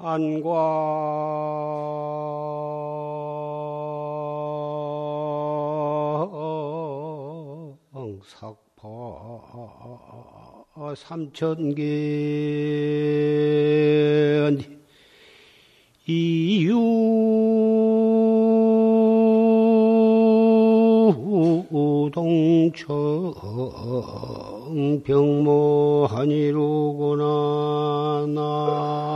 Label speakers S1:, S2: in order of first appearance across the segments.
S1: 안광 sak파 삼천계 이유 동청 병모하니로구나 나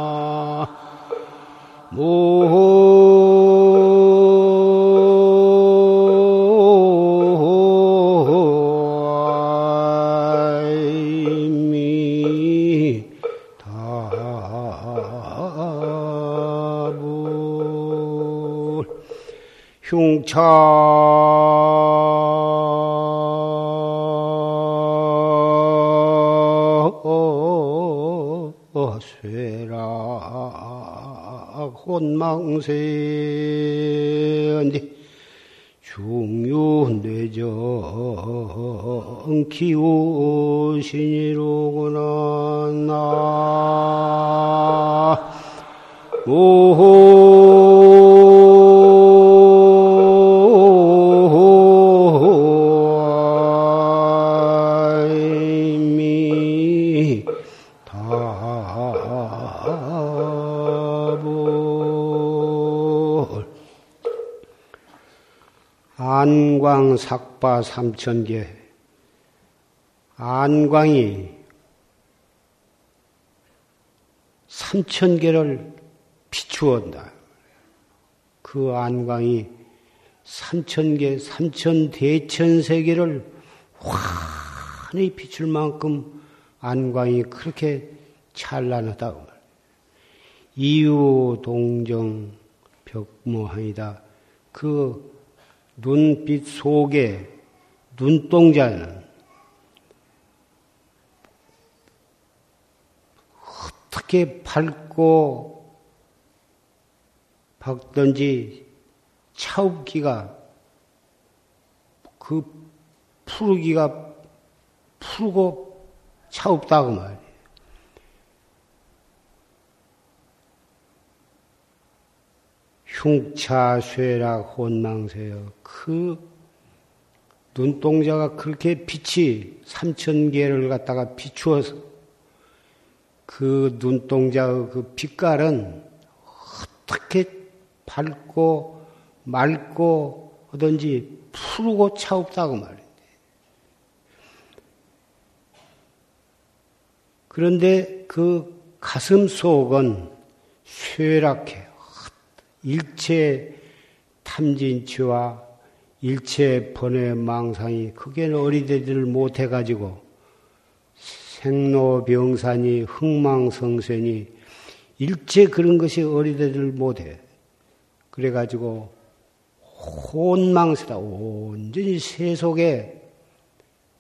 S1: 흉차 혼망세언디 중유뇌정 기우 안광 삭바 삼천개 안광이 삼천 개를 비추었다. 그 안광이 삼천 개, 삼천 대천 세계를 환히 비출 만큼 안광이 그렇게 찬란하다고 말이야. 이유 동정 벽모하이다. 그 눈빛 속에 눈동자는 어떻게 밝고 박든지 차웁기가 그 푸르기가 푸르고 차웁다고 말이에요. 흉차 쇠락 혼망세요. 그 눈동자가 그렇게 빛이 삼천 개를 갖다가 비추어서 그 눈동자의 그 빛깔은 어떻게 밝고 맑고 하든지 푸르고 차옵다고 말인데. 그런데 그 가슴 속은 쇠락해. 일체 탐진치와 일체 번외 망상이 그게 어리되지를 못해가지고 생로병산이 흥망성쇠니 일체 그런 것이 어리되지를 못해. 그래가지고 혼망스다. 온전히 세속에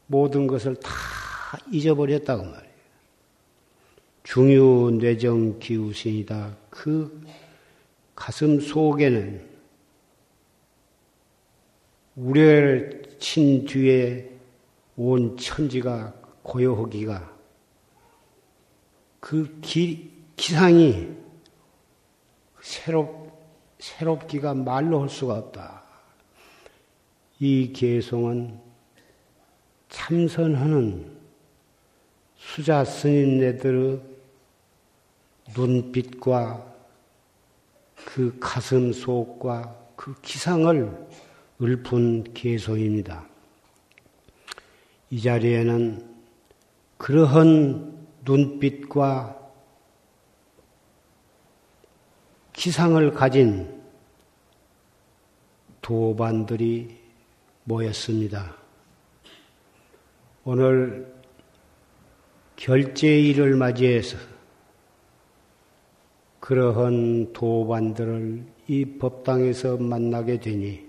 S1: 모든 것을 다 잊어버렸다고 말이에요. 중유 뇌정 기우신이다. 그 가슴 속에는 우려를 친 뒤에 온 천지가 고요하기가 그 기, 기상이 새롭, 새롭기가 말로 할 수가 없다. 이 개송은 참선하는 수자 스님네들의 눈빛과 그 가슴 속과 그 기상을 읊은 개송입니다. 이 자리에는 그러한 눈빛과 기상을 가진 도반들이 모였습니다. 오늘 결제일을 맞이해서 그러한 도반들을 이 법당에서 만나게 되니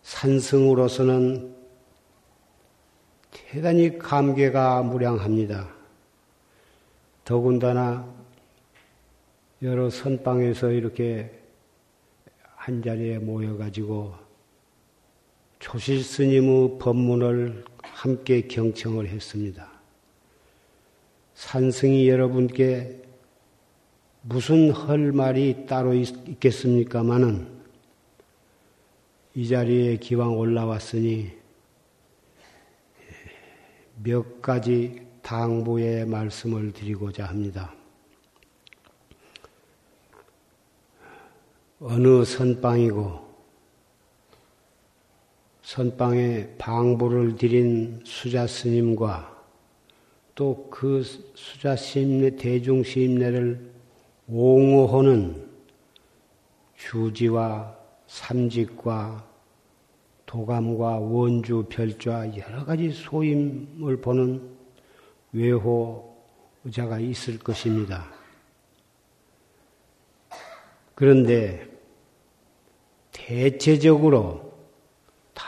S1: 산승으로서는 대단히 감개가 무량합니다. 더군다나 여러 선방에서 이렇게 한 자리에 모여가지고 조실 스님의 법문을 함께 경청을 했습니다. 산승이 여러분께 무슨 할 말이 따로 있, 겠습니까마는 이 자리에 기왕 올라왔으니 몇 가지 당부의 말씀을 드리고자 합니다. 어느 선방이고 선방에 방부를 드린 수자 스님과 또 그 수자 스님네 대중 스님네를 옹호하는 주지와 삼직과 도감과 원주, 별좌 여러 가지 소임을 보는 외호 의자가 있을 것입니다. 그런데 대체적으로 다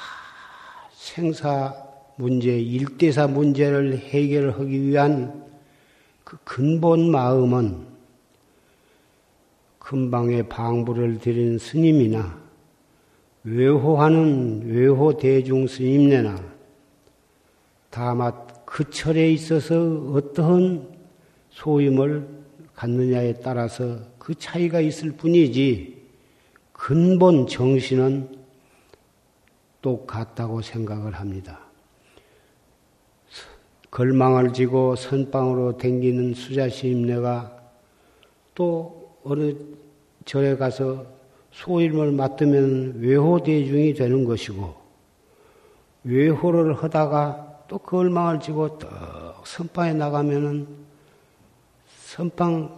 S1: 생사 문제, 일대사 문제를 해결하기 위한 그 근본 마음은 금방에 방부를 드린 스님이나 외호하는 외호 대중 스님네나 다만 그 철에 있어서 어떠한 소임을 갖느냐에 따라서 그 차이가 있을 뿐이지 근본 정신은 똑같다고 생각을 합니다. 걸망을 지고 선방으로 댕기는 수자시임네가 또 어느 절에 가서 소임을 맡으면 외호 대중이 되는 것이고 외호를 하다가 또 걸망을 지고 떡 선방에 나가면은 선방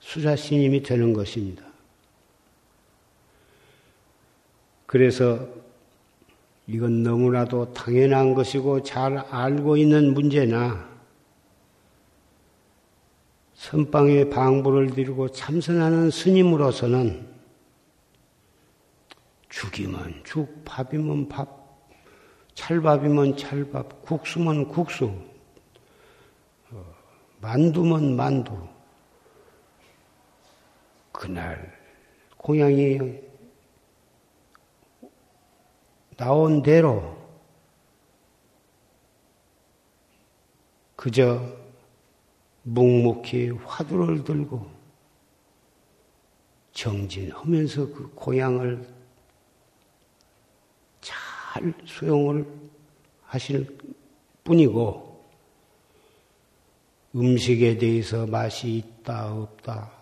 S1: 수자스님이 되는 것입니다. 그래서 이건 너무나도 당연한 것이고 잘 알고 있는 문제나 선방에 방부를 드리고 참선하는 스님으로서는 죽이면 죽, 밥이면 밥, 찰밥이면 찰밥, 국수면 국수, 어, 만두면 만두. 그날 공양이 나온 대로 그저 묵묵히 화두를 들고 정진하면서 그 고향을 잘 수용을 하실 뿐이고 음식에 대해서 맛이 있다 없다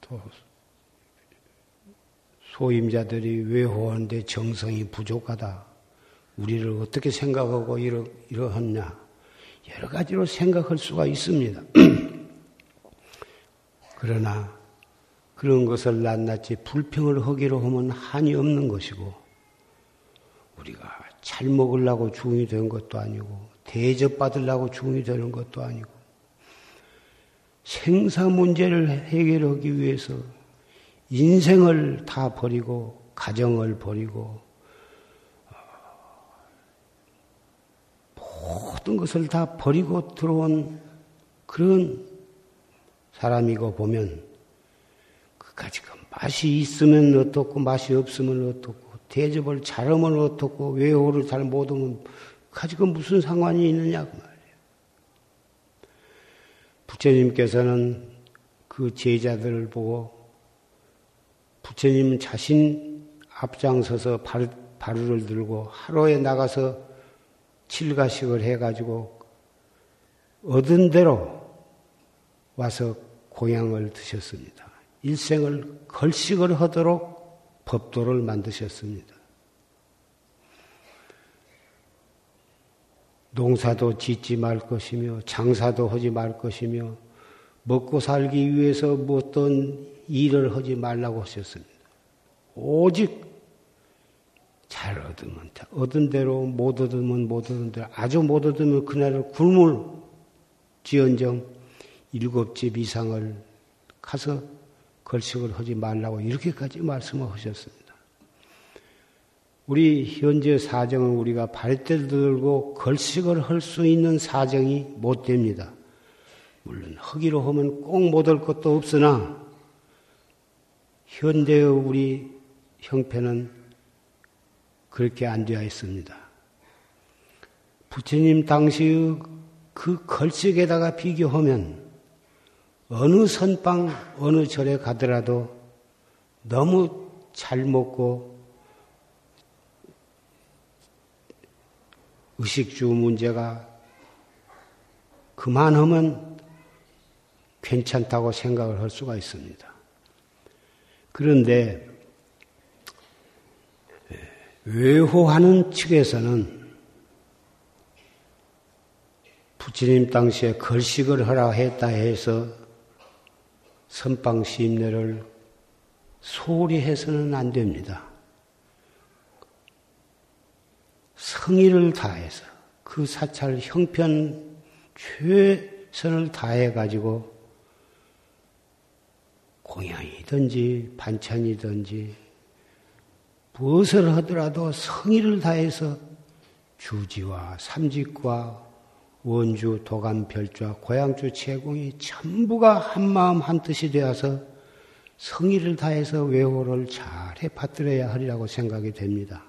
S1: 또 소임자들이 외호하는데 정성이 부족하다 우리를 어떻게 생각하고 이러, 이러했냐 여러 가지로 생각할 수가 있습니다. 그러나 그런 것을 낱낱이 불평을 하기로 하면 한이 없는 것이고 우리가 잘 먹으려고 중이 된 것도 아니고 대접받으려고 중이 되는 것도 아니고 생사 문제를 해결하기 위해서 인생을 다 버리고 가정을 버리고 모든 것을 다 버리고 들어온 그런 사람이고 보면 그까지 그 맛이 있으면 어떻고 맛이 없으면 어떻고 대접을 잘하면 어떻고 외호를 잘 못하면 그까지 그 무슨 상관이 있느냐 그 말이에요. 부처님께서는 그 제자들을 보고 부처님 자신 앞장서서 바루, 바루를 들고 하루에 나가서 칠가식을 해가지고 얻은 대로 와서 공양을 드셨습니다. 일생을 걸식을 하도록 법도를 만드셨습니다. 농사도 짓지 말 것이며 장사도 하지 말 것이며 먹고 살기 위해서 어떤 일을 하지 말라고 하셨습니다. 오직 잘 얻으면 얻은 대로 못 얻으면 못 얻은 대로 아주 못 얻으면 그날을 굶을 지언정 일곱 집 이상을 가서 걸식을 하지 말라고 이렇게까지 말씀을 하셨습니다. 우리 현재 사정은 우리가 발대를 들고 걸식을 할 수 있는 사정이 못 됩니다. 물론 하기로 하면 꼭 못할 것도 없으나 현대의 우리 형편은 그렇게 안 되어 있습니다. 부처님 당시의 그 걸식에다가 비교하면 어느 선방, 어느 절에 가더라도 너무 잘 먹고 의식주 문제가 그만하면 괜찮다고 생각을 할 수가 있습니다. 그런데 외호하는 측에서는 부처님 당시에 걸식을 하라 했다 해서 선방 시임례를 소홀히 해서는 안 됩니다. 성의를 다해서 그 사찰 형편 최선을 다해 가지고 공양이든지 반찬이든지 무엇을 하더라도 성의를 다해서 주지와 삼직과 원주, 도감, 별주와 고향주, 제공이 전부가 한마음 한뜻이 되어서 성의를 다해서 외호를 잘해 받들어야 하리라고 생각이 됩니다.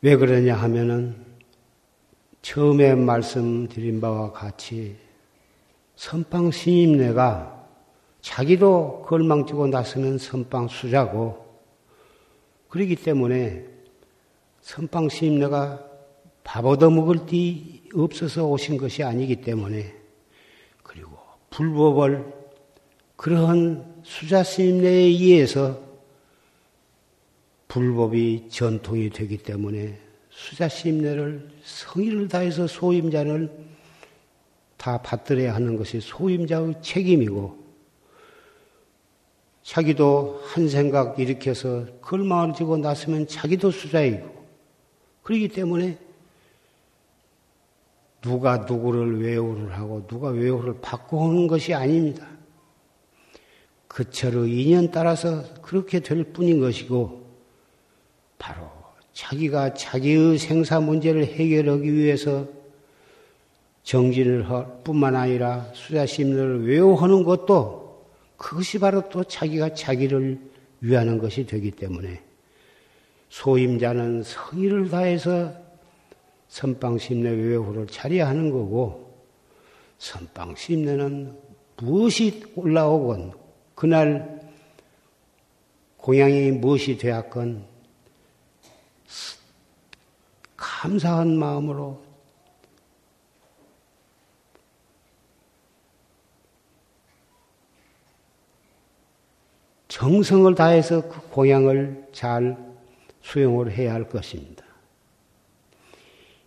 S1: 왜 그러냐 하면은 처음에 말씀드린 바와 같이 선방 스님네가 자기도 걸망지고 나서는 선방 수자고 그러기 때문에 선방 스님네가 밥 얻어먹을 띠 없어서 오신 것이 아니기 때문에 그리고 불법을 그러한 수자 스님네에 의해서 불법이 전통이 되기 때문에 수자 스님네를 성의를 다해서 소임자를 다 받들어야 하는 것이 소임자의 책임이고 자기도 한 생각 일으켜서 걸망을 지고 나서면 자기도 수자이고 그렇기 때문에 누가 누구를 외우를 하고 누가 외우를 받고 오는 것이 아닙니다. 그처의 인연 따라서 그렇게 될 뿐인 것이고 바로 자기가 자기의 생사 문제를 해결하기 위해서 정진을 할 뿐만 아니라 수자심을 외워하는 것도 그것이 바로 또 자기가 자기를 위하는 것이 되기 때문에 소임자는 성의를 다해서 선방심내 외호를 차려야 하는 거고 선방심내는 무엇이 올라오건 그날 공양이 무엇이 되었건 감사한 마음으로 정성을 다해서 그 공양을 잘 수용을 해야 할 것입니다.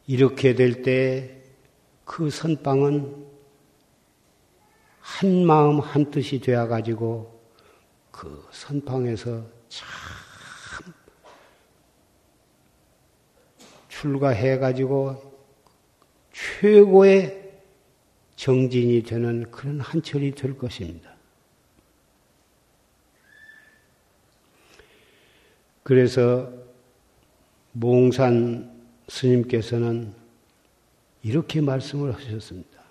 S1: 이렇게 될 때 그 선방은 한 마음 한 뜻이 되어 가지고 그 선방에서 참 출가해 가지고 최고의 정진이 되는 그런 한철이 될 것입니다. 그래서 몽산 스님께서는 이렇게 말씀을 하셨습니다.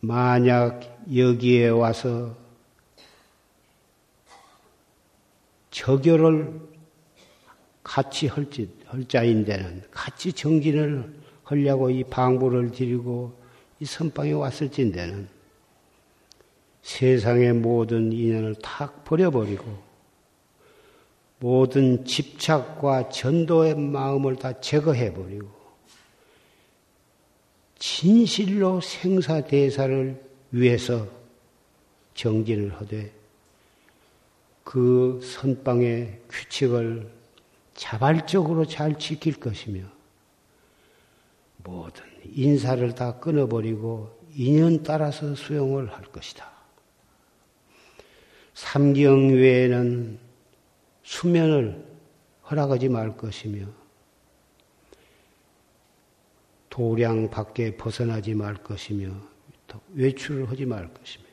S1: 만약 여기에 와서 저결을 같이 할지, 할 자인데는 같이 정진을 하려고 이 방부를 드리고 이 선방에 왔을진데는 세상의 모든 인연을 탁 버려버리고 모든 집착과 전도의 마음을 다 제거해버리고 진실로 생사대사를 위해서 정진을 하되 그 선방의 규칙을 자발적으로 잘 지킬 것이며 모든 인사를 다 끊어버리고 인연 따라서 수용을 할 것이다. 삼경 외에는 수면을 허락하지 말 것이며 도량 밖에 벗어나지 말 것이며 외출을 하지 말 것이며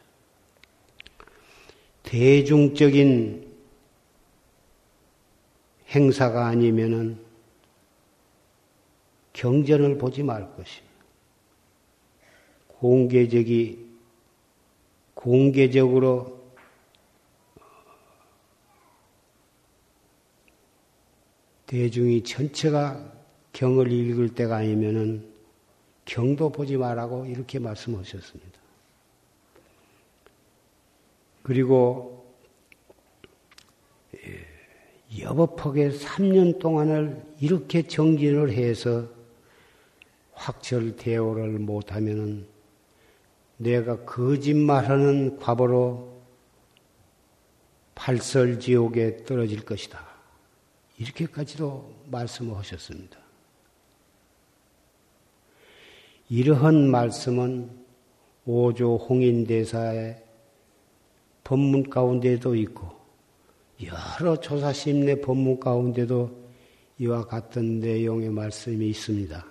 S1: 대중적인 행사가 아니면은 경전을 보지 말 것이며 공개적이 공개적으로 대중이 전체가 경을 읽을 때가 아니면은 경도 보지 말라고 이렇게 말씀하셨습니다. 그리고 예, 여법하게 3년 동안을 이렇게 정진을 해서 확철 대오를 못하면은 내가 거짓말하는 과보로 팔설지옥에 떨어질 것이다. 이렇게까지도 말씀을 하셨습니다. 이러한 말씀은 오조 홍인대사의 법문 가운데도 있고 여러 조사심내 법문 가운데도 이와 같은 내용의 말씀이 있습니다.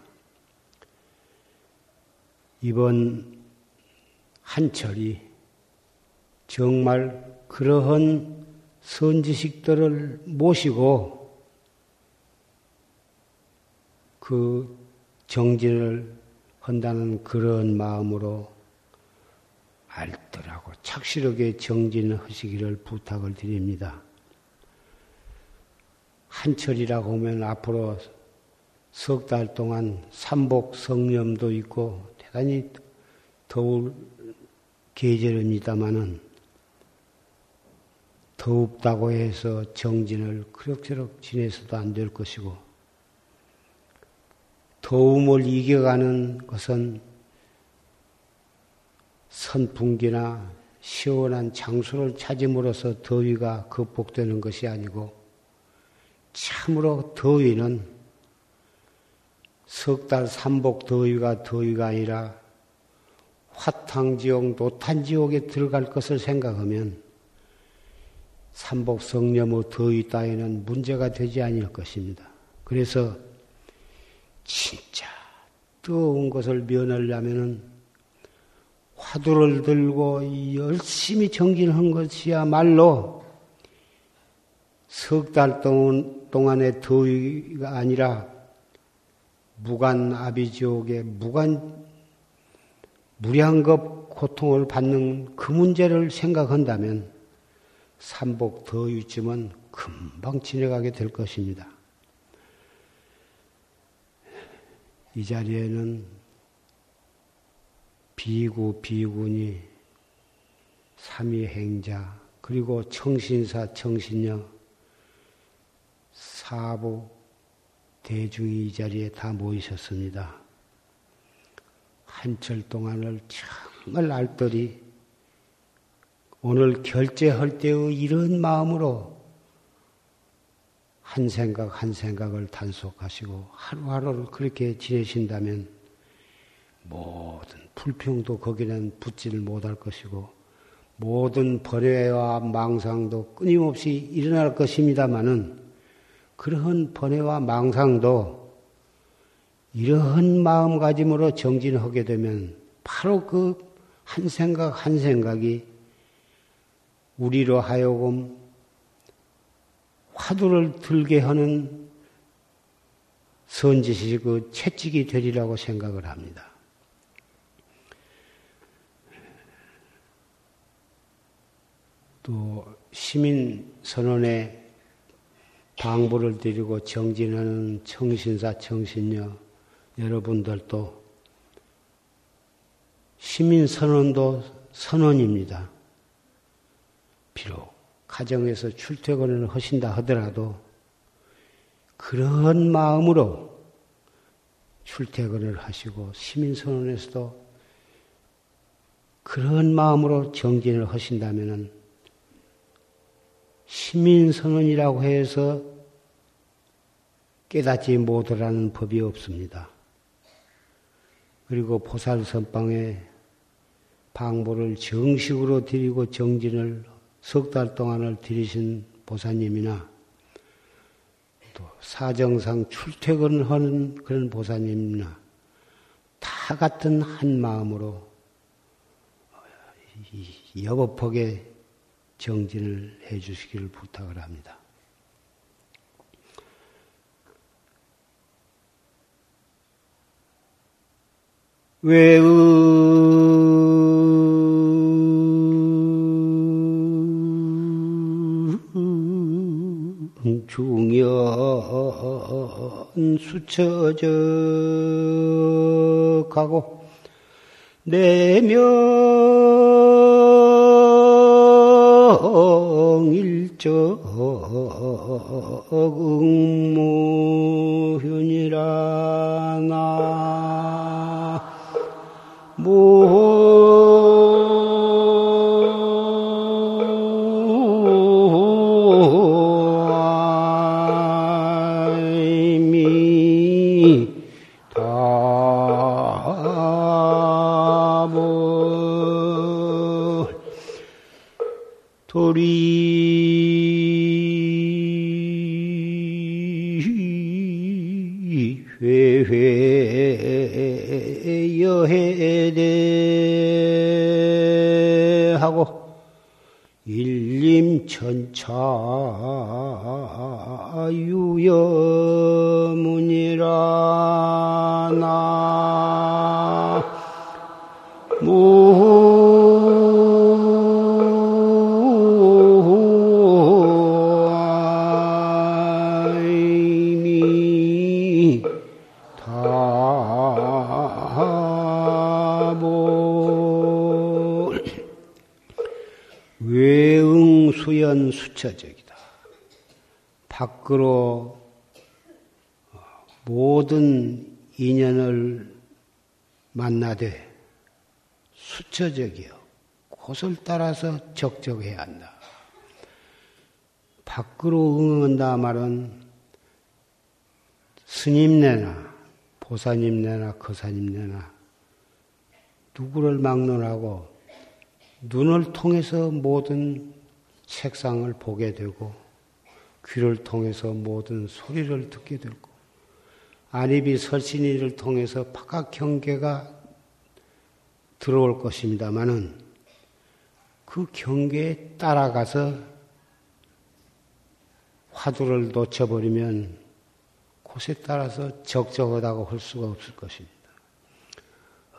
S1: 이번 한철이 정말 그러한 선지식들을 모시고 그 정진을 한다는 그런 마음으로 알뜰하고 착실하게 정진하시기를 부탁을 드립니다. 한철이라고 하면 앞으로 석 달 동안 삼복 성념도 있고 대단히 더울 계절입니다마는 더웁다고 해서 정진을 그럭저럭 지내서도 안 될 것이고 더움을 이겨가는 것은 선풍기나 시원한 장소를 찾음으로써 더위가 극복되는 것이 아니고 참으로 더위는 석 달 삼복 더위가 더위가 아니라 화탕지옥, 노탄지옥에 들어갈 것을 생각하면 삼복 성념의 더위 따위는 문제가 되지 않을 것입니다. 그래서 진짜 뜨거운 것을 면하려면은 화두를 들고 열심히 정진한 것이야말로 석 달 동안의 더위가 아니라 무간 아비지옥의 무간 무량급 고통을 받는 그 문제를 생각한다면 삼복 더위쯤은 금방 지나가게 될 것입니다. 이 자리에는 비구, 비군이 삼위 행자, 그리고 청신사, 청신녀, 사부, 대중이 이 자리에 다 모이셨습니다. 한철 동안을 정말 알뜰히 오늘 결제할 때의 이런 마음으로 한 생각 한 생각을 단속하시고 하루하루를 그렇게 지내신다면 모든 불평도 거기는 붙지를 못할 것이고 모든 번뇌와 망상도 끊임없이 일어날 것입니다마는 그러한 번뇌와 망상도 이러한 마음가짐으로 정진하게 되면 바로 그 한 생각 한 생각이 우리로 하여금 화두를 들게 하는 선지시 그 채찍이 되리라고 생각을 합니다. 또 시민 선언에 방부를 드리고 정진하는 청신사 청신녀 여러분들도 시민 선언도 선언입니다. 비록 가정에서 출퇴근을 하신다 하더라도 그런 마음으로 출퇴근을 하시고 시민선언에서도 그런 마음으로 정진을 하신다면 시민선언이라고 해서 깨닫지 못하라는 법이 없습니다. 그리고 보살선방에 방보를 정식으로 드리고 정진을 석 달 동안을 들이신 보사님이나 또 사정상 출퇴근을 하는 그런 보사님이나 다 같은 한 마음으로 여법하게 정진을 해 주시기를 부탁을 합니다. 왜의 중연 수처적하고 내명 일적 응무현이라 나 수처적이다. 밖으로 모든 인연을 만나되 수처적이요. 곳을 따라서 적적해야 한다. 밖으로 응한다 말은 스님네나 보사님네나 거사님네나 누구를 막론하고 눈을 통해서 모든 색상을 보게 되고 귀를 통해서 모든 소리를 듣게 되고 안입이 설신이를 통해서 바깥 경계가 들어올 것입니다마는 그 경계에 따라가서 화두를 놓쳐버리면 곳에 따라서 적적하다고 할 수가 없을 것입니다.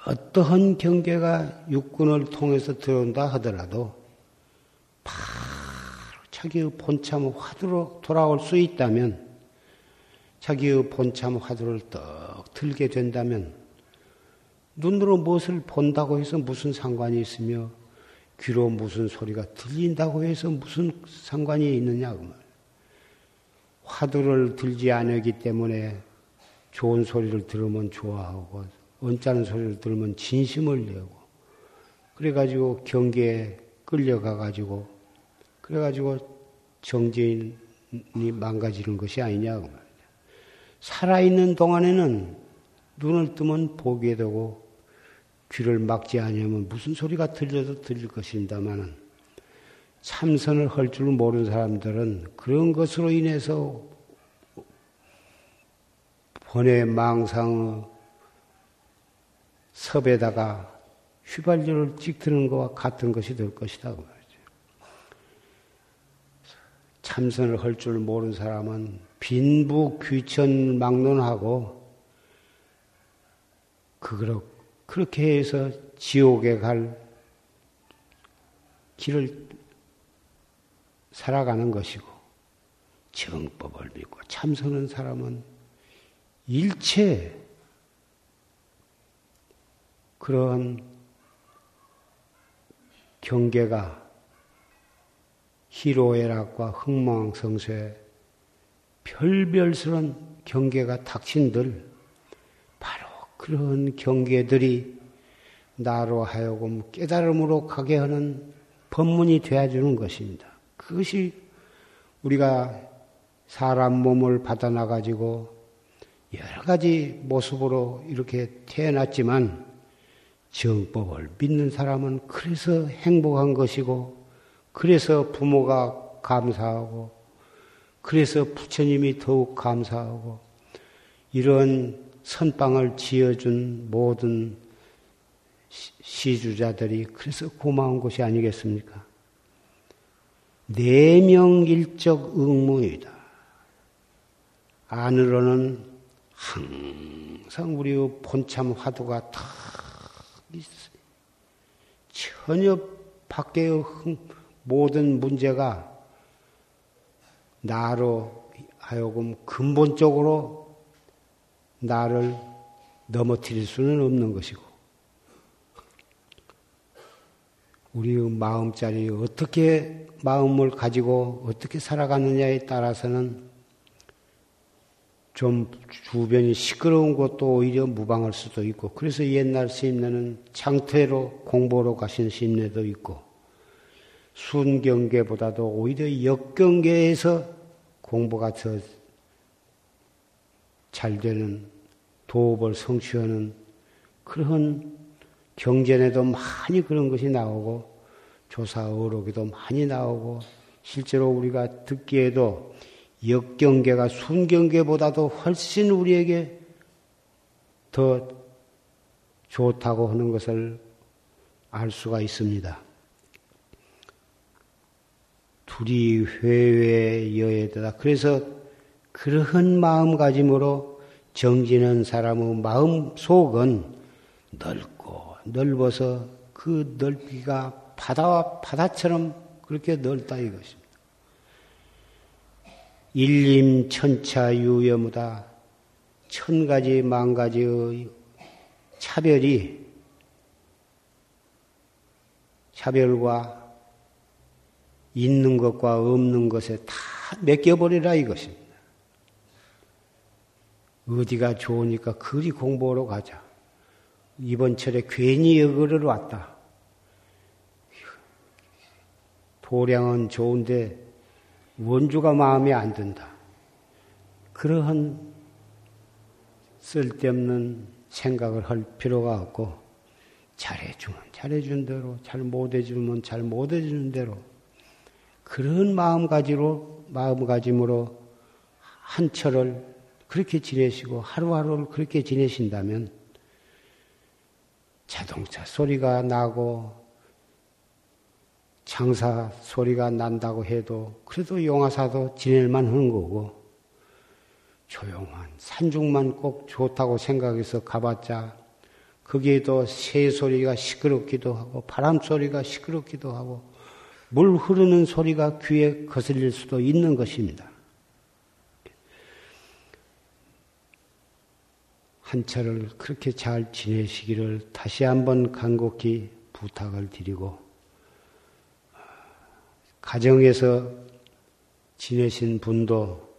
S1: 어떠한 경계가 육군을 통해서 들어온다 하더라도 자기의 본참 화두로 돌아올 수 있다면, 자기의 본참 화두를 떡 들게 된다면, 눈으로 무엇을 본다고 해서 무슨 상관이 있으며, 귀로 무슨 소리가 들린다고 해서 무슨 상관이 있느냐, 그 말. 화두를 들지 않았기 때문에 좋은 소리를 들으면 좋아하고, 언짢은 소리를 들으면 진심을 내고, 그래가지고 경계에 끌려가가지고 그래가지고 정제인이 망가지는 것이 아니냐고 말이야. 살아있는 동안에는 눈을 뜨면 보게 되고 귀를 막지 않으면 무슨 소리가 들려도 들릴 것입니다만은 참선을 할 줄 모르는 사람들은 그런 것으로 인해서 번외 망상의 섭에다가 휘발유를 찍드는 것과 같은 것이 될 것이다. 그 참선을 할 줄 모르는 사람은 빈부 귀천 막론하고 그거 그렇게 해서 지옥에 갈 길을 살아가는 것이고 정법을 믿고 참선한 사람은 일체 그런 경계가 희로애락과 흥망성쇠 별별스런 경계가 닥친들 바로 그런 경계들이 나로 하여금 깨달음으로 가게 하는 법문이 되어주는 것입니다. 그것이 우리가 사람 몸을 받아나가지고 여러 가지 모습으로 이렇게 태어났지만 정법을 믿는 사람은 그래서 행복한 것이고 그래서 부모가 감사하고, 그래서 부처님이 더욱 감사하고, 이런 선방을 지어준 모든 시주자들이 그래서 고마운 것이 아니겠습니까? 내명일적 응무이다. 안으로는 항상 우리의 본참 화두가 다 있어요. 전혀 밖에의 모든 문제가 나로 하여금 근본적으로 나를 넘어뜨릴 수는 없는 것이고 우리의 마음자리 어떻게 마음을 가지고 어떻게 살아가느냐에 따라서는 좀 주변이 시끄러운 것도 오히려 무방할 수도 있고 그래서 옛날 스님네는 장태로 공부로 가신 스님네도 있고 순경계보다도 오히려 역경계에서 공부가 더 잘 되는 도업을 성취하는 그런 경전에도 많이 그런 것이 나오고 조사 어록에도 많이 나오고 실제로 우리가 듣기에도 역경계가 순경계보다도 훨씬 우리에게 더 좋다고 하는 것을 알 수가 있습니다. 둘이 회외 여에다 그래서 그러한 마음가짐으로 정지는 사람의 마음 속은 넓고 넓어서 그 넓이가 바다와 바다처럼 그렇게 넓다 이것입니다. 일림 천차 유여무다 천 가지 만 가지의 차별이 차별과 있는 것과 없는 것에 다 맡겨버리라 이것입니다. 어디가 좋으니까 그리 공부하러 가자. 이번 철에 괜히 여기를 왔다. 도량은 좋은데 원주가 마음에 안 든다. 그러한 쓸데없는 생각을 할 필요가 없고 잘해주면 잘해준 대로 잘 못해주면 잘 못해주는 대로 그런 마음가지로 마음가짐으로 한 철을 그렇게 지내시고 하루하루를 그렇게 지내신다면 자동차 소리가 나고 장사 소리가 난다고 해도 그래도 용화사도 지낼만 하는 거고 조용한 산중만 꼭 좋다고 생각해서 가봤자 거기에도 새 소리가 시끄럽기도 하고 바람 소리가 시끄럽기도 하고 물 흐르는 소리가 귀에 거슬릴 수도 있는 것입니다. 한철을 그렇게 잘 지내시기를 다시 한번 간곡히 부탁을 드리고 가정에서 지내신 분도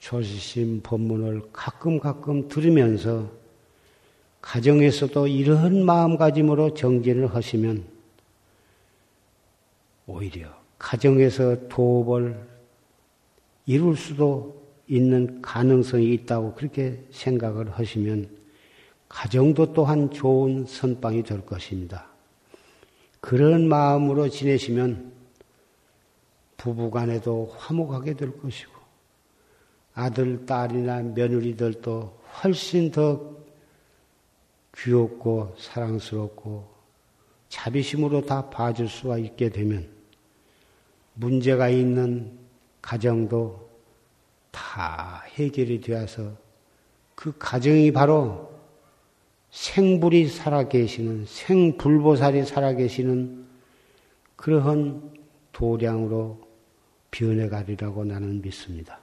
S1: 조시심 법문을 가끔 가끔 들으면서 가정에서도 이러한 마음가짐으로 정진을 하시면 오히려 가정에서 도업을 이룰 수도 있는 가능성이 있다고 그렇게 생각을 하시면 가정도 또한 좋은 선방이 될 것입니다. 그런 마음으로 지내시면 부부간에도 화목하게 될 것이고 아들, 딸이나 며느리들도 훨씬 더 귀엽고 사랑스럽고 자비심으로 다 봐줄 수가 있게 되면 문제가 있는 가정도 다 해결이 되어서 그 가정이 바로 생불이 살아계시는 생불보살이 살아계시는 그러한 도량으로 변해가리라고 나는 믿습니다.